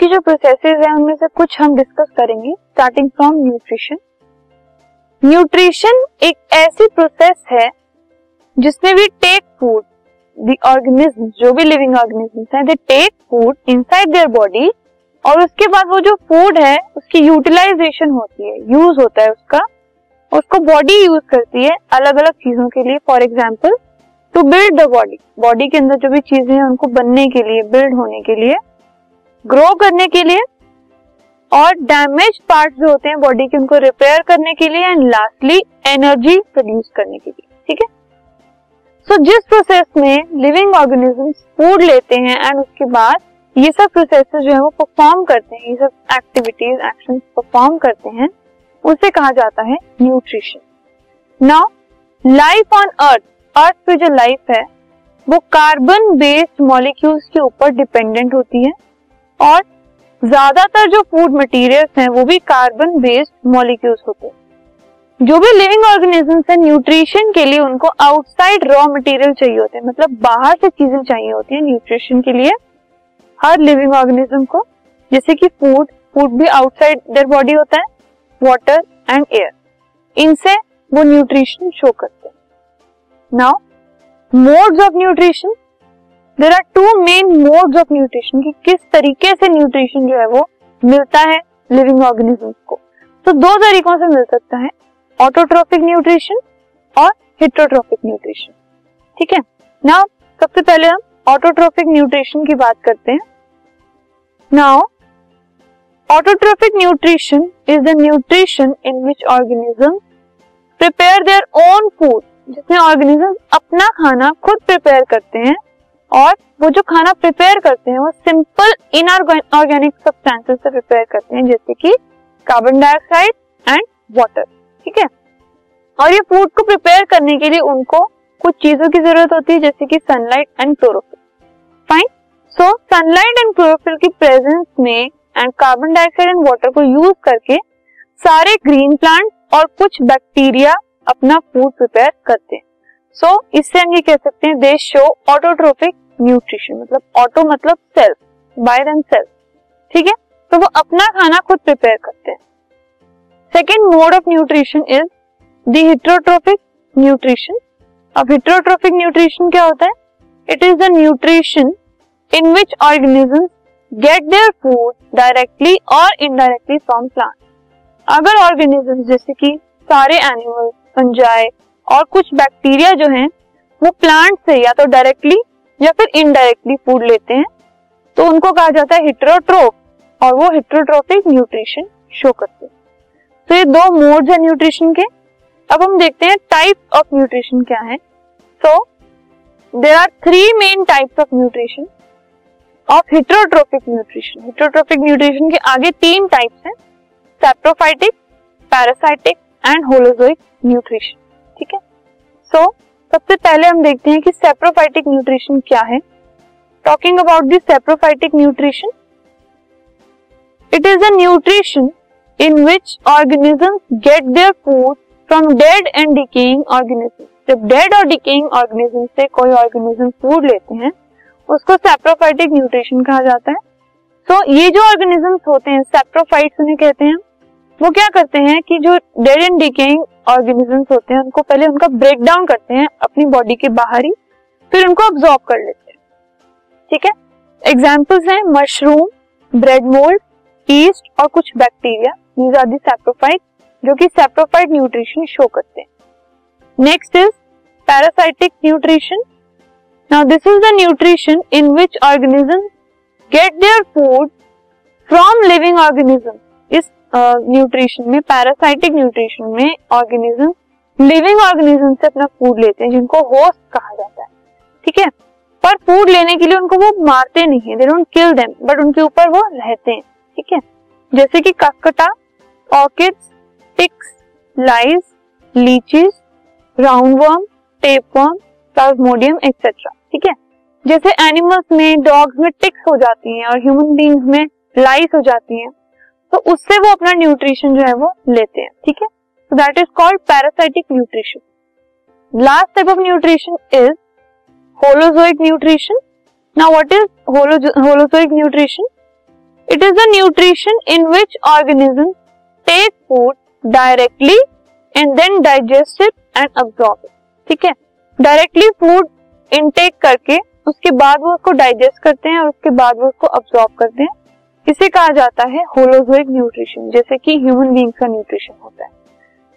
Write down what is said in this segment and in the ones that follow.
की जो प्रोसेसेस है, उनमें से कुछ हम डिस्कस करेंगे स्टार्टिंग फ्रॉम न्यूट्रिशन न्यूट्रिशन एक ऐसी प्रोसेस है, जिसमें भी टेक फ़ूड द ऑर्गेनिज्म जो भी लिविंग ऑर्गेनिज्म है they take food inside their body और उसके बाद वो जो फ़ूड है, उसकी यूटिलाइजेशन होती है यूज़ होता है उसका, उसको बॉडी यूज़ करती है अलग अलग चीज़ों के लिए for example to build the body body के अंदर जो भी चीज़ें हैं, उनको बनने के लिए बिल्ड होने के लिए ग्रो करने के लिए और डैमेज पार्ट जो होते हैं बॉडी के, उनको रिपेयर करने के लिए एंड लास्टली एनर्जी प्रोड्यूस करने के लिए, ठीक है? सो जिस प्रोसेस में लिविंग ऑर्गेनिज्म फ़ूड लेते हैं एंड उसके बाद ये सब प्रोसेस जो है वो परफॉर्म करते हैं, ये सब एक्टिविटीज़ एक्शन परफॉर्म करते हैं, उसे कहा जाता है nutrition now life on earth earth पे जो लाइफ है, वो कार्बन बेस्ड मॉलिक्यूल्स के ऊपर डिपेंडेंट होती है। और ज़्यादातर जो फ़ूड मटेरियल्स हैं, वो भी कार्बन बेस्ड मॉलिक्यूल्स होते हैं। जो भी लिविंग ऑर्गेनिजम्स है न्यूट्रिशन के लिए उनको आउटसाइड रॉ मटेरियल चाहिए होते हैं। मतलब बाहर से चीज़ें चाहिए होती है न्यूट्रिशन के लिए। हर लिविंग ऑर्गेनिज्म को, जैसे कि फ़ूड फ़ूड भी आउटसाइड देयर बॉडी होता है वाटर एंड एयर इनसे वो न्यूट्रिशन शो करते हैं। Now modes of nutrition there are two main modes of nutrition कि किस तरीके से न्यूट्रिशन जो है वो मिलता है लिविंग ऑर्गेनिज्म को। तो दो तरीकों से मिल सकता है ऑटोट्रोपिक न्यूट्रिशन और हिट्रोट्रोपिक न्यूट्रिशन ठीक है? नाउ सबसे पहले हम ऑटोट्रोपिक न्यूट्रिशन की बात करते हैं। Now autotrophic nutrition is the nutrition in which organism prepare their own food जिसमें ऑर्गेनिज्म अपना खाना खुद प्रिपेयर करते हैं। और वो जो खाना प्रिपेयर करते हैं, वो सिंपल इनऑर्गेनिक सब्सटेंसेस से प्रिपेयर करते हैं, जैसे कि कार्बन डाइऑक्साइड एंड वाटर ठीक है? और ये फ़ूड को प्रिपेयर करने के लिए उनको कुछ चीज़ों की ज़रूरत होती है, जैसे कि sunlight and chlorophyll fine so sunlight and chlorophyll की प्रेजेंस में and carbon dioxide and water को यूज़ करके सारे ग्रीन प्लांट और कुछ बैक्टीरिया अपना फ़ूड प्रिपेयर करते हैं। सो so, इससे हम ये कह सकते हैं दे शो ऑटोट्रोपिक न्यूट्रिशन मतलब ऑटो मतलब सेल्फ बाय देम सेल्फ ठीक है? तो वो अपना खाना खुद प्रिपेयर करते हैं। Second mode of nutrition is the heterotrophic nutrition अब हिट्रोट्रोपिक न्यूट्रिशन क्या होता है? It is the nutrition in which organism get their food directly और इनडायरेक्टली फ्रॉम प्लांट अगर ऑर्गेनिज्म जैसे कि सारे एनिमल्स फंजाई और कुछ बैक्टीरिया जो हैं, वो प्लांट से या तो डायरेक्टली या फिर इनडायरेक्टली फ़ूड लेते हैं। तो उनको कहा जाता है हिट्रोट्रोप और वो हिट्रोट्रोपिक न्यूट्रिशन शो करते हैं। तो ये दो मोड्स है न्यूट्रिशन के। अब हम देखते हैं टाइप ऑफ़ न्यूट्रिशन क्या है। So there are three main types of nutrition of heterotrophic nutrition heterotrophic nutrition के आगे तीन टाइप्स हैं saprophytic parasitic and holozoic nutrition ठीक है? सो सबसे पहले हम देखते हैं कि सेप्रोफाइटिक न्यूट्रिशन क्या है। Talking about this saprophytic nutrition it is a nutrition in which organism get their food from dead and decaying organism जब डेड और डिकेइंग ऑर्गेनिज्म से कोई ऑर्गेनिज्म फ़ूड लेते हैं उसको सेप्रोफाइटिक न्यूट्रिशन कहा जाता है। सो so, ये जो ऑर्गेनिजम्स होते हैं सेप्रोफाइट्स उन्हें कहते हैं। वो क्या करते हैं कि जो डेड एंड डिकेइंग ऑर्गेनिजम्स होते हैं, उनको पहले उनका ब्रेक डाउन करते हैं अपनी बॉडी के बाहर ही फिर उनको ऑब्जॉर्ब कर लेते हैं। ठीक है? एग्जाम्पल्स हैं मशरूम ब्रेड मोल्ड ईस्ट और कुछ bacteria these are the saprophyte जो कि सेप्रोफाइट न्यूट्रिशन शो करते हैं। Next is parasitic nutrition now this is the nutrition in which organism get their food from living organism इस nutrition में parasitic nutrition में organism living organism से अपना food लेते हैं, जिनको होस्ट कहा जाता है। ठीक है? पर फ़ूड लेने के लिए उनको वो मारते नहीं है they don't kill them but उनके ऊपर वो रहते हैं। ठीक है? जैसे कि cuscuta orchids ticks lice leeches round worm tape worm plasmodium etcetera ठीक है? जैसे एनिमल्स में डॉग्स में टिक्स हो जाती हैं और ह्यूमन बींग्स में लाइस हो जाती हैं। तो उससे वो अपना न्यूट्रिशन जो है वो लेते हैं, ठीक है? So that is called parasitic nutrition last type of nutrition is holozoic nutrition now what is holozoic nutrition it is the nutrition in which organism take food directly and then digest it and absorb it ठीक है? Directly food intake करके, उसके बाद वो उसको digest करते हैं और उसके बाद वो उसको अब्सॉर्ब करते हैं। इसे कहा जाता है होलोजोइक न्यूट्रिशन, जैसे कि ह्यूमन बींग्स का न्यूट्रिशन होता है।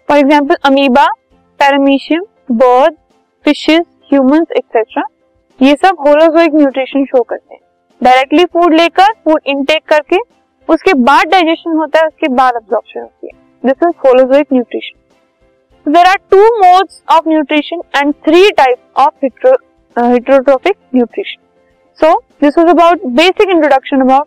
For example amoeba paramecium bird fishes humans etcetera ये सब होलोजोइक न्यूट्रिशन शो करते हैं। डायरेक्टली फ़ूड लेकर फ़ूड इनटेक करके, उसके बाद डाइजेशन होता है, उसके बाद अब्जॉर्प्शन होती है। This is holozoic nutrition. There are two modes of nutrition and three type of heterotrophic nutrition so this was about basic introduction about